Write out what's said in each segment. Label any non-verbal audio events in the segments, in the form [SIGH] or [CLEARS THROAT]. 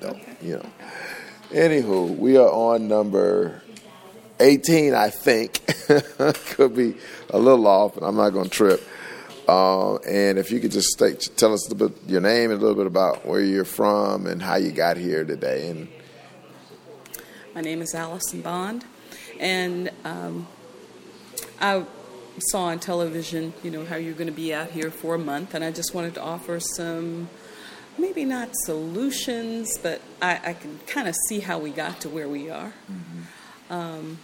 You know. Anywho, we are on number 18, I think. [LAUGHS] Could be a little off, but I'm not going to trip. Uh, and if you could just state, tell us a little bit your name and a little bit about where you're from and how you got here today. And my name is Allison Bond, and um, I saw on television, you know, how you're going to be out here for a month, and I just wanted to offer some maybe not solutions, but I, I can kind of see how we got to where we are. Mm-hmm. Um,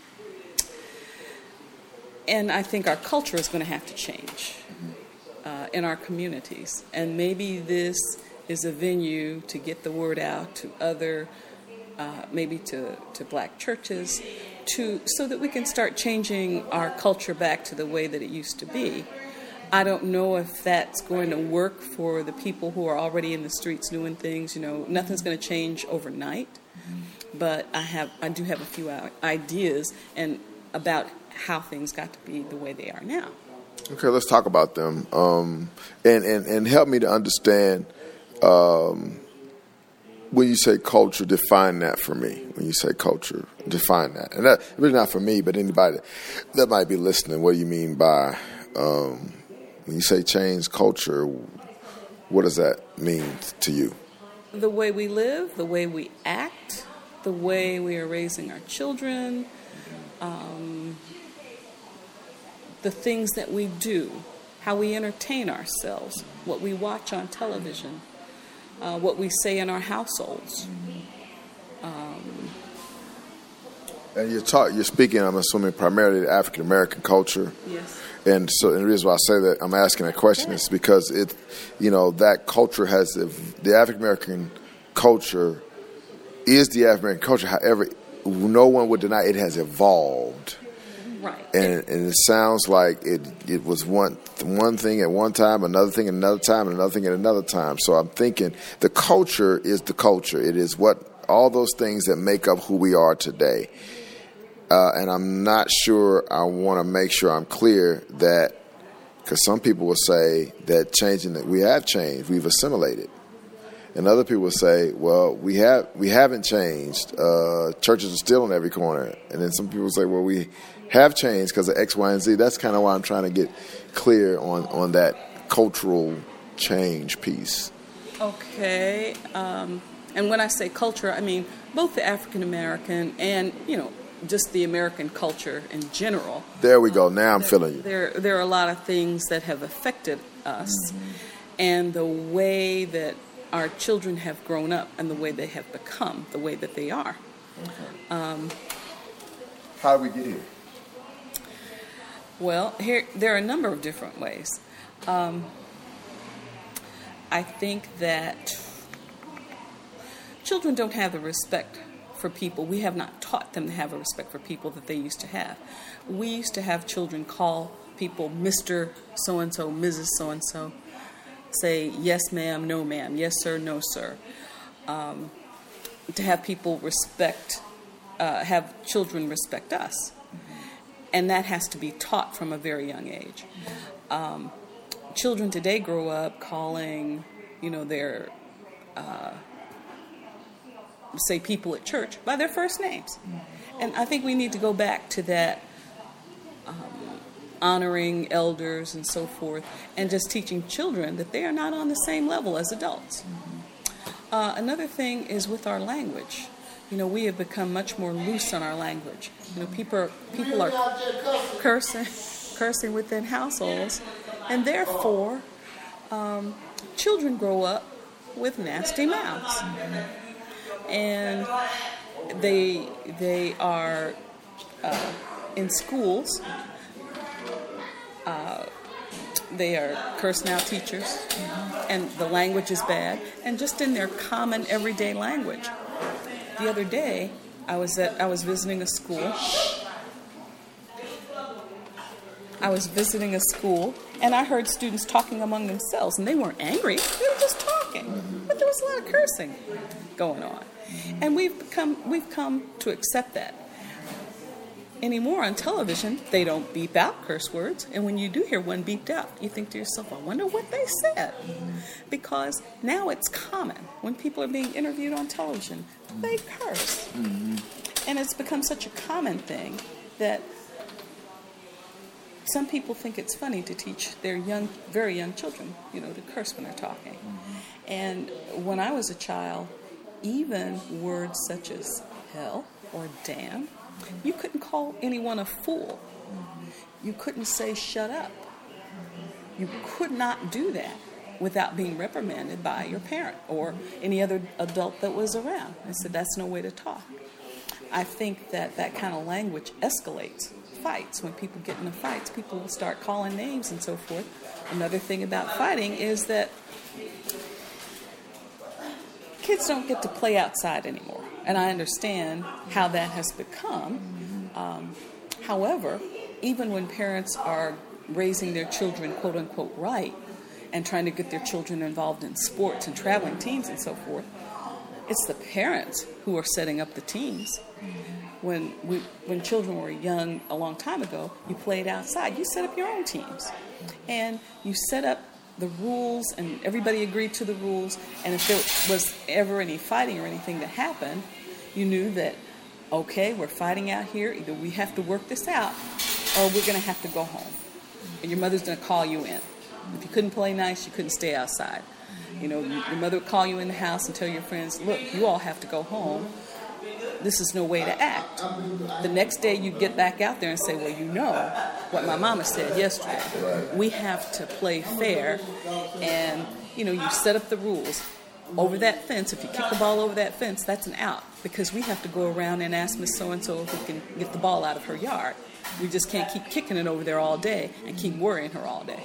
and I think our culture is going to have to change mm-hmm. uh, in our communities. And maybe this is a venue to get the word out to other, uh, maybe to, to black churches, to, so that we can start changing our culture back to the way that it used to be. I don't know if that's going to work for the people who are already in the streets doing things. You know, nothing's going to change overnight, but I have I do have a few ideas and about how things got to be the way they are now. Okay, let's talk about them um, and, and and help me to understand. Um, when you say culture, define that for me. When you say culture, define that, and that really not for me, but anybody that might be listening. What do you mean by um, when you say change culture, what does that mean to you? The way we live, the way we act, the way we are raising our children, um, the things that we do, how we entertain ourselves, what we watch on television, uh, what we say in our households. Um, and you're, talk, you're speaking, I'm assuming, primarily the African American culture. Yes. And so, and the reason why I say that I'm asking that question is because it, you know, that culture has the African American culture is the African American culture. However, no one would deny it has evolved. Right. And, and it sounds like it it was one one thing at one time, another thing at another time, and another thing at another time. So I'm thinking the culture is the culture. It is what all those things that make up who we are today. Uh, and I'm not sure. I want to make sure I'm clear that because some people will say that changing that we have changed, we've assimilated, and other people will say, well, we have we haven't changed. Uh, churches are still in every corner, and then some people say, well, we have changed because of X, Y, and Z. That's kind of why I'm trying to get clear on on that cultural change piece. Okay, um, and when I say culture, I mean both the African American and you know just the American culture in general. There we go. Now I'm there, feeling you. There, there are a lot of things that have affected us, mm-hmm. and the way that our children have grown up, and the way they have become, the way that they are. Okay. Um, How do we get here? Well, here there are a number of different ways. Um, I think that children don't have the respect for people. We have not taught them to have a respect for people that they used to have. We used to have children call people Mr. So and so, Mrs. So and so, say yes, ma'am, no, ma'am, yes, sir, no, sir. Um, to have people respect, uh, have children respect us. And that has to be taught from a very young age. Um, children today grow up calling, you know, their uh, say people at church by their first names. And I think we need to go back to that um, honoring elders and so forth, and just teaching children that they are not on the same level as adults. Uh, another thing is with our language. you know, we have become much more loose on our language. You know, people are, people are cursing, [LAUGHS] cursing within households, and therefore, um, children grow up with nasty mouths, and they they are uh, in schools. Uh, they are cursing out teachers, and the language is bad, and just in their common everyday language. The other day, I was at I was visiting a school. I was visiting a school, and I heard students talking among themselves, and they weren't angry; they were just talking, but there was a lot of cursing going on, and we've become we've come to accept that anymore on television, they don't beep out curse words. And when you do hear one beeped out, you think to yourself, I wonder what they said. Because now it's common when people are being interviewed on television, they curse. Mm-hmm. And it's become such a common thing that some people think it's funny to teach their young, very young children, you know, to curse when they're talking. Mm-hmm. And when I was a child, even words such as hell or damn you couldn't call anyone a fool. You couldn't say shut up. You could not do that without being reprimanded by your parent or any other adult that was around. I said, that's no way to talk. I think that that kind of language escalates fights. When people get into fights, people will start calling names and so forth. Another thing about fighting is that kids don't get to play outside anymore and I understand how that has become. Um, however, even when parents are raising their children, quote unquote, right, and trying to get their children involved in sports and traveling teams and so forth, it's the parents who are setting up the teams. When we, when children were young a long time ago, you played outside. You set up your own teams, and you set up the rules, and everybody agreed to the rules. And if there was ever any fighting or anything that happened, you knew that, okay, we're fighting out here. Either we have to work this out, or we're going to have to go home. And your mother's going to call you in. If you couldn't play nice, you couldn't stay outside. You know, your mother would call you in the house and tell your friends, look, you all have to go home. This is no way to act. The next day you get back out there and say, well, you know what my mama said yesterday. We have to play fair and, you know, you set up the rules over that fence, if you kick the ball over that fence, that's an out because we have to go around and ask Miss So and so if we can get the ball out of her yard. We just can't keep kicking it over there all day and keep worrying her all day.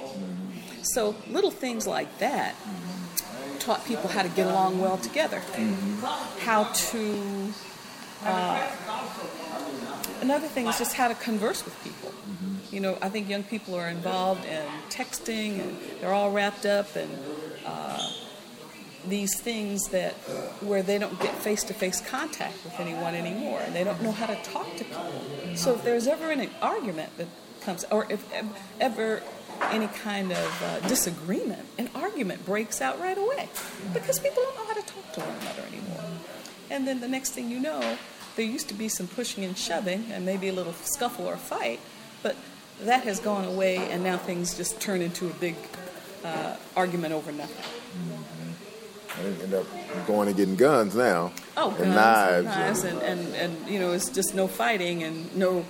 So little things like that taught people how to get along well together, how to. Uh, another thing is just how to converse with people. You know, I think young people are involved in texting and they're all wrapped up and. Uh, these things that where they don't get face-to-face contact with anyone anymore and they don't know how to talk to people so if there's ever an argument that comes or if ever any kind of uh, disagreement an argument breaks out right away because people don't know how to talk to one another anymore and then the next thing you know there used to be some pushing and shoving and maybe a little scuffle or fight but that has gone away and now things just turn into a big uh, argument over nothing they end up going and getting guns now. Oh, and knives. And knives, and, and, and, you know, it's just no fighting and no,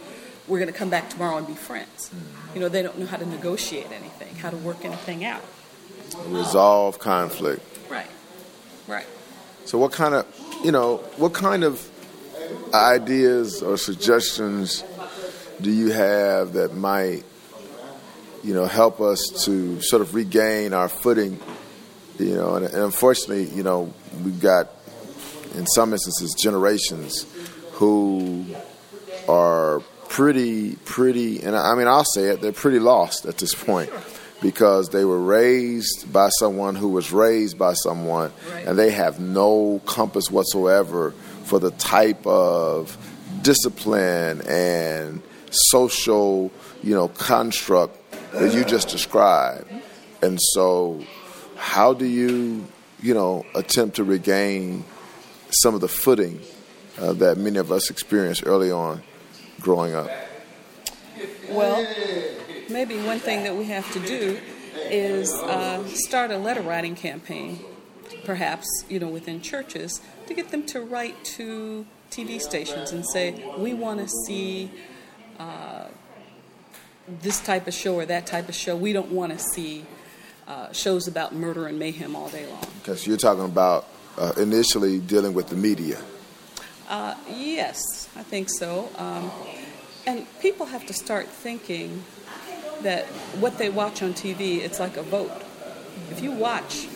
we're going to come back tomorrow and be friends. Mm-hmm. You know, they don't know how to negotiate anything, how to work anything out. Resolve conflict. Right, right. So, what kind of, you know, what kind of ideas or suggestions do you have that might, you know, help us to sort of regain our footing you know, and, and unfortunately, you know, we've got in some instances generations who are pretty, pretty, and I mean, I'll say it, they're pretty lost at this point because they were raised by someone who was raised by someone, right. and they have no compass whatsoever for the type of discipline and social, you know, construct that you just described. And so how do you, you know, attempt to regain some of the footing uh, that many of us experienced early on growing up? Well, maybe one thing that we have to do is uh, start a letter writing campaign, perhaps, you know, within churches, to get them to write to TV stations and say, we want to see uh, this type of show or that type of show. We don't want to see uh, shows about murder and mayhem all day long. Because you're talking about uh, initially dealing with the media. Uh, yes, I think so. Um, and people have to start thinking that what they watch on TV, it's like a vote. If you watch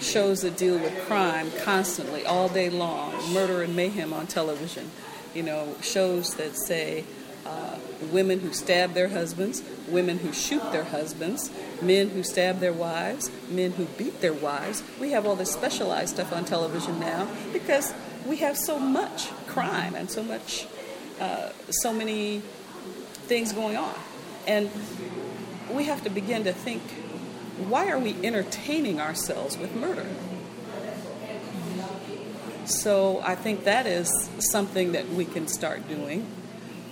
shows that deal with crime constantly, all day long, murder and mayhem on television, you know, shows that say uh, women who stab their husbands, women who shoot their husbands, men who stab their wives, men who beat their wives. We have all this specialized stuff on television now because we have so much crime and so much, uh, so many things going on. And we have to begin to think why are we entertaining ourselves with murder? So I think that is something that we can start doing.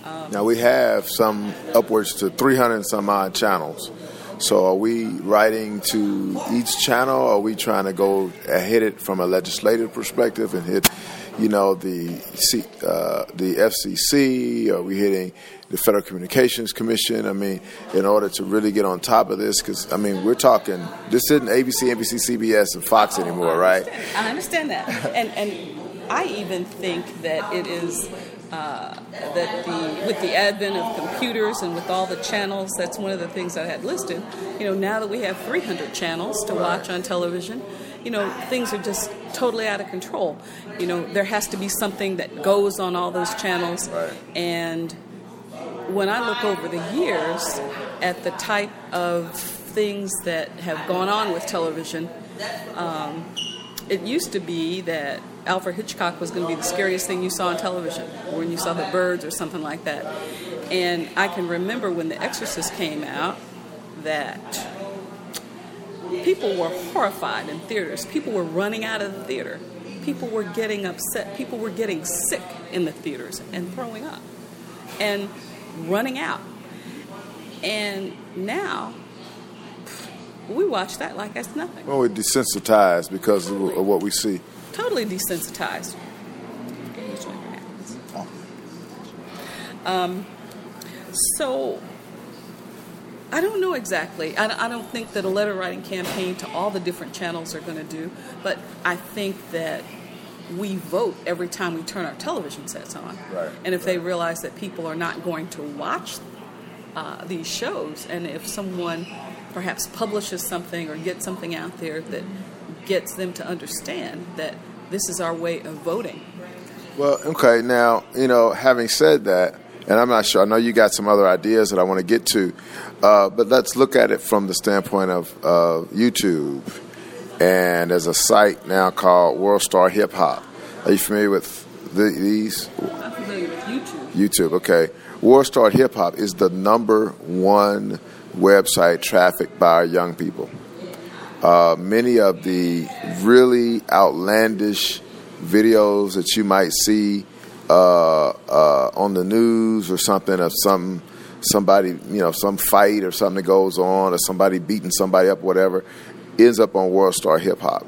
Um, now we have some upwards to 300 some odd channels. So are we writing to each channel? Are we trying to go hit it from a legislative perspective and hit, you know, the C, uh, the FCC? Are we hitting the Federal Communications Commission? I mean, in order to really get on top of this, because I mean, we're talking. This isn't ABC, NBC, CBS, and Fox anymore, right? I understand that, and and I even think that it is uh, that the with the advent of computers and with all the channels, that's one of the things I had listed. You know, now that we have 300 channels to watch on television, you know, things are just totally out of control. You know, there has to be something that goes on all those channels, right. and when I look over the years at the type of things that have gone on with television, um, it used to be that Alfred Hitchcock was going to be the scariest thing you saw on television, or when you saw the birds or something like that. And I can remember when The Exorcist came out that people were horrified in theaters. People were running out of the theater. People were getting upset. People were getting sick in the theaters and throwing up and running out. And now we watch that like that's nothing. Well, we're desensitized because of what we see totally desensitized. Um, so I don't know exactly. I, I, don't think that a letter writing campaign to all the different channels are going to do, but I think that we vote every time we turn our television sets on. Right, and if right. they realize that people are not going to watch uh, these shows, and if someone perhaps publishes something or gets something out there that gets them to understand that this is our way of voting. Well, okay, now, you know, having said that, and I'm not sure, I know you got some other ideas that I want to get to, uh, but let's look at it from the standpoint of uh, YouTube. And there's a site now called World Star Hip Hop. Are you familiar with the, these? I'm familiar with YouTube. YouTube, okay. World Star Hip Hop is the number one website trafficked by our young people. Uh, many of the really outlandish videos that you might see uh, uh, on the news or something of some somebody, you know, some fight or something that goes on or somebody beating somebody up, whatever, ends up on World Star Hip Hop.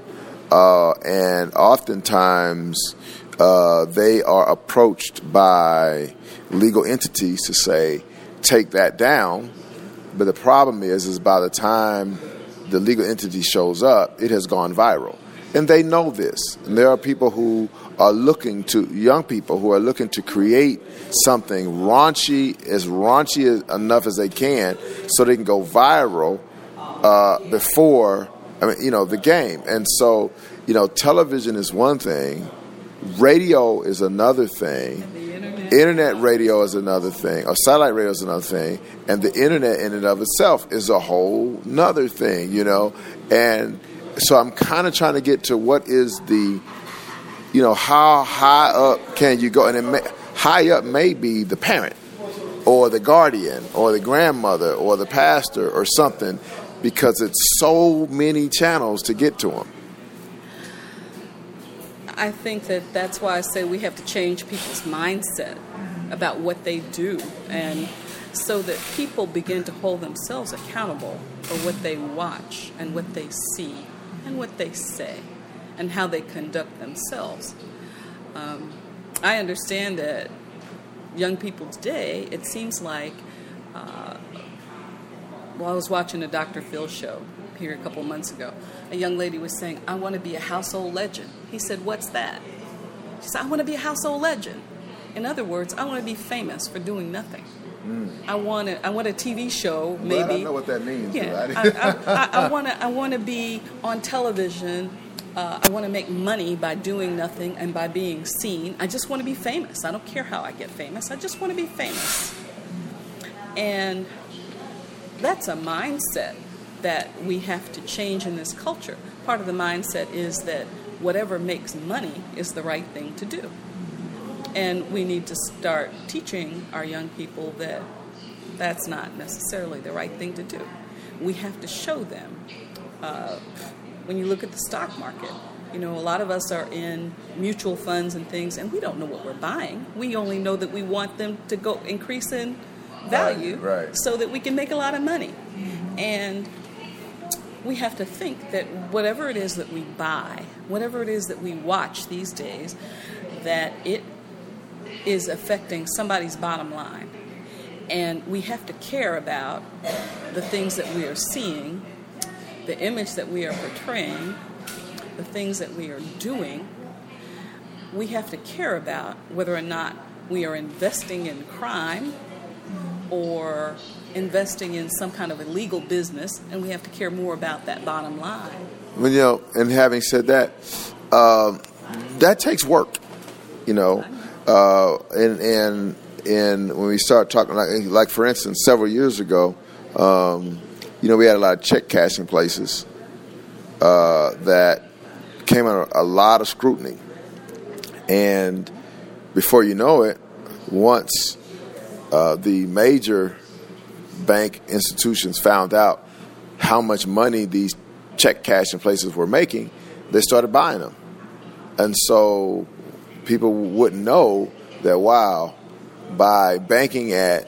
Uh, and oftentimes uh, they are approached by legal entities to say, take that down. But the problem is, is by the time the legal entity shows up, it has gone viral. And they know this. And there are people who are looking to, young people who are looking to create something raunchy, as raunchy enough as they can, so they can go viral uh, before, I mean, you know, the game. And so, you know, television is one thing, radio is another thing internet radio is another thing, or satellite radio is another thing, and the internet in and of itself is a whole nother thing, you know. And so I'm kind of trying to get to what is the, you know, how high up can you go? And may, high up may be the parent, or the guardian, or the grandmother, or the pastor, or something, because it's so many channels to get to them. I think that that's why I say we have to change people's mindset about what they do and so that people begin to hold themselves accountable for what they watch and what they see and what they say and how they conduct themselves. Um, I understand that young people today, it seems like, uh, well, I was watching a Dr. Phil show here a couple months ago. A young lady was saying, I want to be a household legend. He said, What's that? She said, I want to be a household legend. In other words, I want to be famous for doing nothing. Mm. I want a, I want a TV show, maybe. Well, I don't know what that means. Yeah, I, I, I, want to I [LAUGHS] want to be on television. Uh, I want to make money by doing nothing and by being seen. I just want to be famous. I don't care how I get famous. I just want to be famous. And that's a mindset that we have to change in this culture. Part of the mindset is that whatever makes money is the right thing to do. And we need to start teaching our young people that that's not necessarily the right thing to do. We have to show them. Uh, when you look at the stock market, you know, a lot of us are in mutual funds and things, and we don't know what we're buying. We only know that we want them to go increase in value right, right. so that we can make a lot of money. And we have to think that whatever it is that we buy, whatever it is that we watch these days, that it is affecting somebody's bottom line. And we have to care about the things that we are seeing, the image that we are portraying, the things that we are doing. We have to care about whether or not we are investing in crime or investing in some kind of illegal business, and we have to care more about that bottom line. Well, you know, and having said that, uh, that takes work, you know, uh, and and and when we start talking, like, like for instance, several years ago, um, you know, we had a lot of check cashing places uh, that came under a lot of scrutiny, and before you know it, once uh, the major bank institutions found out how much money these check cashing places were making, they started buying them. And so people wouldn't know that, wow, by banking at,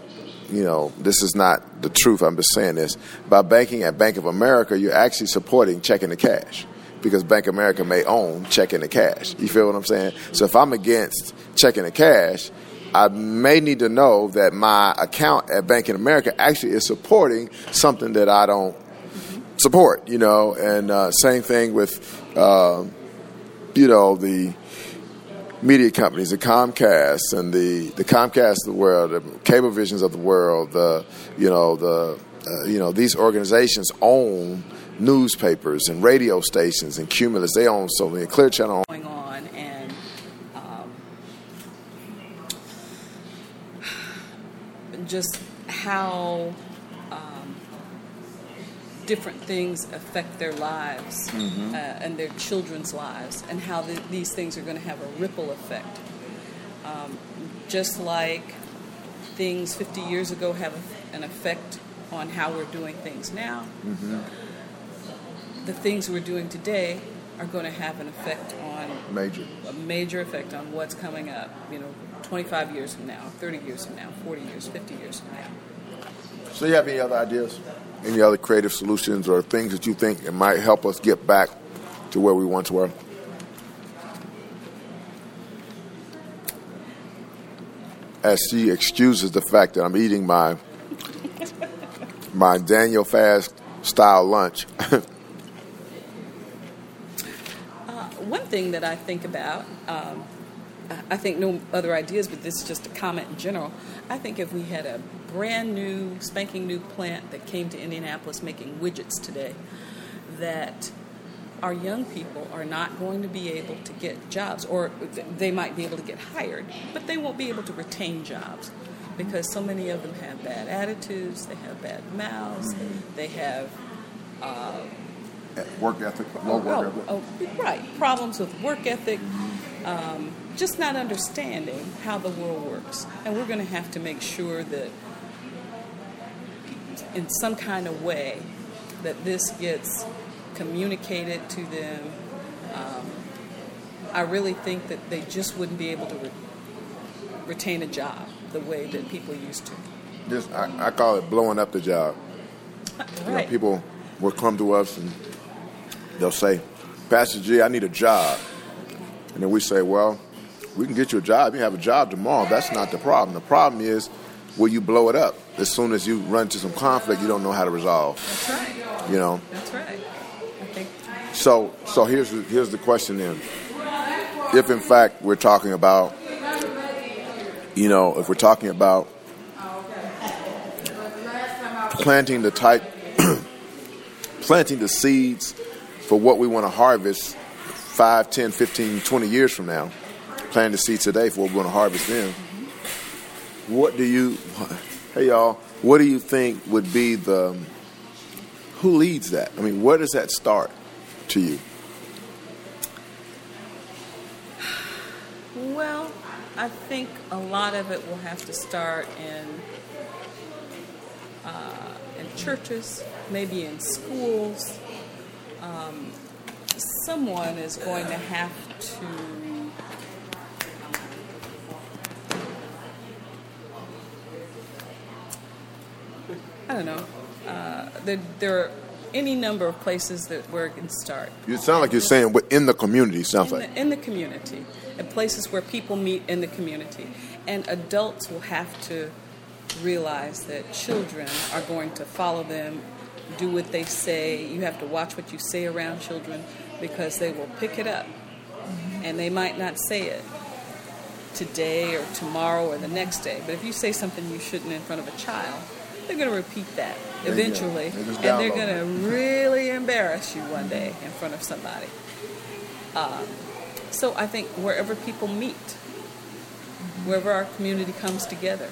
you know, this is not the truth, I'm just saying this, by banking at Bank of America, you're actually supporting Check Into Cash because Bank of America may own Check Into Cash. You feel what I'm saying? So if I'm against Check Into Cash, I may need to know that my account at Bank of America actually is supporting something that I don't support, you know. And uh, same thing with, uh, you know, the media companies, the Comcast and the the Comcast of the world, the Cablevisions of the world, the you know the uh, you know these organizations own newspapers and radio stations and Cumulus. They own so many. Clear Channel. Going on and um, just how different things affect their lives mm-hmm. uh, and their children's lives, and how the, these things are going to have a ripple effect. Um, just like things 50 years ago have an effect on how we're doing things now, mm-hmm. the things we're doing today are going to have an effect on major a major effect on what's coming up. You know, 25 years from now, 30 years from now, 40 years, 50 years from now. So, you have any other ideas? Any other creative solutions or things that you think it might help us get back to where we once were? As she excuses the fact that I'm eating my my Daniel Fast style lunch. [LAUGHS] uh, one thing that I think about, um, I think no other ideas, but this is just a comment in general. I think if we had a brand new, spanking new plant that came to Indianapolis making widgets today that our young people are not going to be able to get jobs, or they might be able to get hired, but they won't be able to retain jobs because so many of them have bad attitudes, they have bad mouths, mm-hmm. they have uh, work ethic, low work oh, ethic. Oh, right, problems with work ethic. Um, just not understanding how the world works. And we're going to have to make sure that in some kind of way that this gets communicated to them. Um, I really think that they just wouldn't be able to re- retain a job the way that people used to. Just, I, I call it blowing up the job. right. [LAUGHS] You know, people will come to us and they'll say, Pastor G, I need a job. And then we say, well, we can get you a job. You have a job tomorrow. That's not the problem. The problem is will you blow it up as soon as you run into some conflict you don't know how to resolve. That's right. You know. That's right. I think. So so here's the, here's the question then. If in fact we're talking about, you know, if we're talking about planting the type, [CLEARS THROAT] planting the seeds for what we want to harvest 5, 10, 15, 20 years from now, planting the seeds today for what we're going to harvest then. What do you, [LAUGHS] hey y'all, what do you think would be the, who leads that? I mean, where does that start to you? Well, I think a lot of it will have to start in uh, in churches, maybe in schools. Um, someone is going to have to. I don't know. Uh, there, there are any number of places that where it can start. You sound like you're saying within the community. Sounds in like the, in the community, and places where people meet in the community, and adults will have to realize that children are going to follow them, do what they say. You have to watch what you say around children because they will pick it up, and they might not say it today or tomorrow or the next day. But if you say something you shouldn't in front of a child, they're going to repeat that There eventually, They and they're going to [LAUGHS] really embarrass you one day in front of somebody. Um, so I think wherever people meet, wherever our community comes together,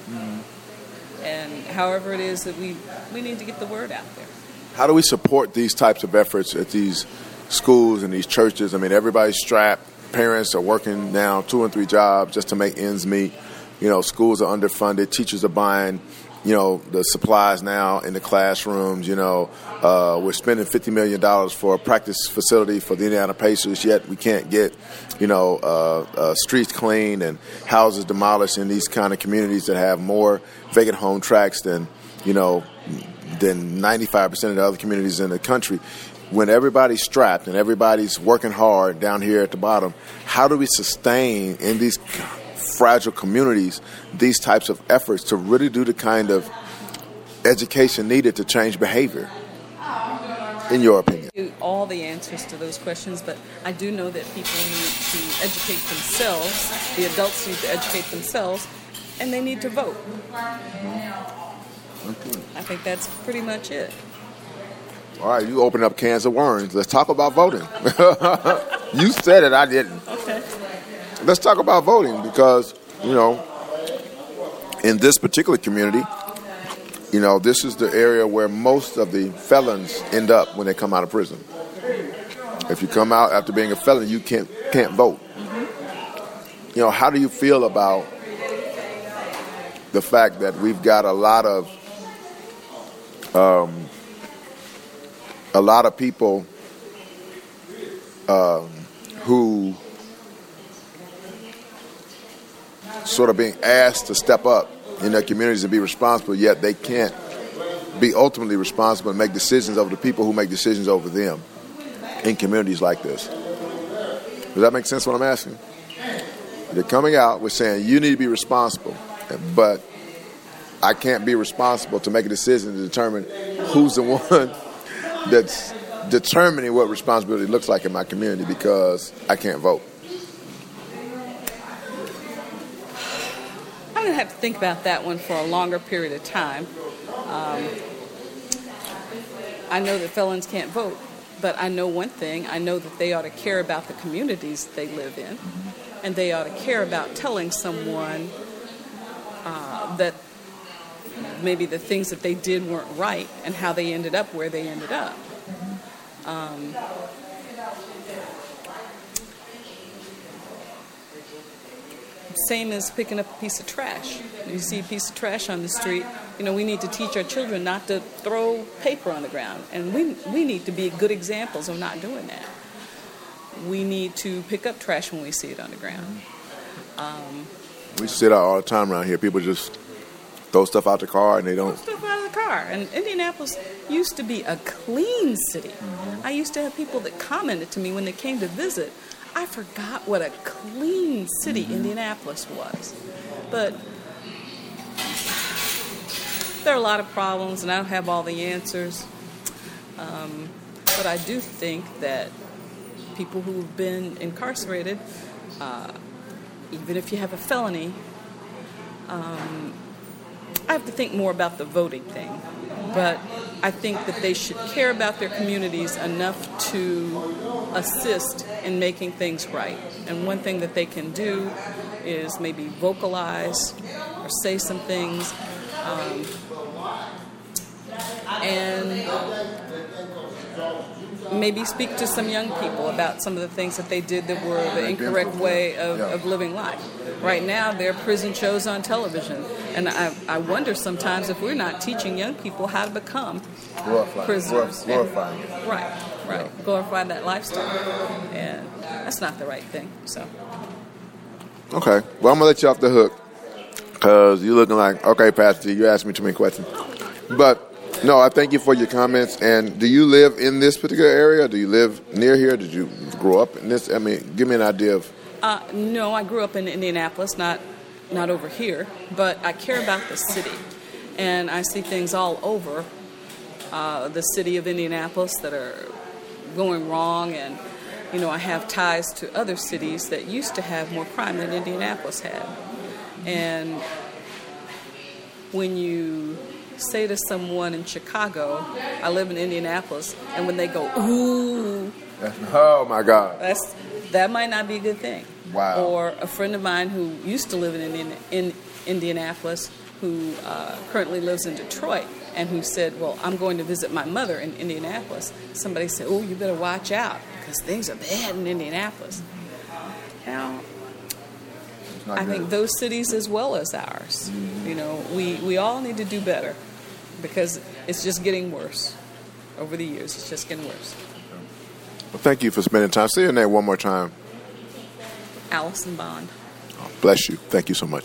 and however it is that we we need to get the word out there. How do we support these types of efforts at these schools and these churches? I mean, everybody's strapped. Parents are working now two and three jobs just to make ends meet. You know, schools are underfunded. Teachers are buying, you know, the supplies now in the classrooms. You know, uh, we're spending fifty million dollars for a practice facility for the Indiana Pacers, yet we can't get, you know, uh, uh, streets clean and houses demolished in these kind of communities that have more vacant home tracks than, you know, than 95% of the other communities in the country. When everybody's strapped and everybody's working hard down here at the bottom, how do we sustain in these fragile communities these types of efforts to really do the kind of education needed to change behavior? In your opinion, all the answers to those questions, but I do know that people need to educate themselves. The adults need to educate themselves, and they need to vote. Okay. I think that's pretty much it. All right, you open up cans of worms. Let's talk about voting. [LAUGHS] you said it, I didn't. Okay. let's talk about voting because you know in this particular community you know this is the area where most of the felons end up when they come out of prison if you come out after being a felon you can't can't vote you know how do you feel about the fact that we've got a lot of um, a lot of people um, who sort of being asked to step up in their communities and be responsible, yet they can't be ultimately responsible and make decisions over the people who make decisions over them in communities like this. Does that make sense what I'm asking? They're coming out with saying you need to be responsible, but I can't be responsible to make a decision to determine who's the [LAUGHS] one that's determining what responsibility looks like in my community because I can't vote. I'm going to have to think about that one for a longer period of time. Um, I know that felons can't vote, but I know one thing. I know that they ought to care about the communities they live in, and they ought to care about telling someone uh, that maybe the things that they did weren't right and how they ended up where they ended up. Um, same as picking up a piece of trash. You see a piece of trash on the street, you know, we need to teach our children not to throw paper on the ground. And we, we need to be good examples of not doing that. We need to pick up trash when we see it on the ground. Um, We sit out all the time around here. People just throw stuff out the car and they don't. stuff out of the car. And Indianapolis used to be a clean city. I used to have people that commented to me when they came to visit I forgot what a clean city Mm-hmm. Indianapolis was. But there are a lot of problems, and I don't have all the answers. Um, but I do think that people who've been incarcerated, uh, even if you have a felony, um, I have to think more about the voting thing. But I think that they should care about their communities enough to assist in making things right. And one thing that they can do is maybe vocalize or say some things. Um, and maybe speak to some young people about some of the things that they did that were the incorrect way of, of living life. Right now, there are prison shows on television, and I, I wonder sometimes if we're not teaching young people how to become Glorifying, prisoners. glorifying it. And- right, right. Glorify that lifestyle. And that's not the right thing. So, Okay. Well, I'm gonna let you off the hook because you're looking like okay, Pastor. You asked me too many questions, but no, I thank you for your comments. And do you live in this particular area? Do you live near here? Did you grow up in this? I mean, give me an idea of. uh, no, I grew up in Indianapolis, not not over here, but I care about the city, and I see things all over uh, the city of Indianapolis that are going wrong, and you know I have ties to other cities that used to have more crime than Indianapolis had, and when you say to someone in Chicago, "I live in Indianapolis," and when they go, "Ooh," [LAUGHS] Oh my God! that's that might not be a good thing. Wow. Or a friend of mine who used to live in Indian, in Indianapolis, who uh, currently lives in Detroit, and who said, "Well, I'm going to visit my mother in Indianapolis." Somebody said, "Oh, you better watch out because things are bad in Indianapolis." Now, I good. think those cities as well as ours, mm-hmm. you know, we, we all need to do better because it's just getting worse over the years. It's just getting worse. Well, thank you for spending time. Say your name one more time. Allison Bond. Oh, bless you. Thank you so much.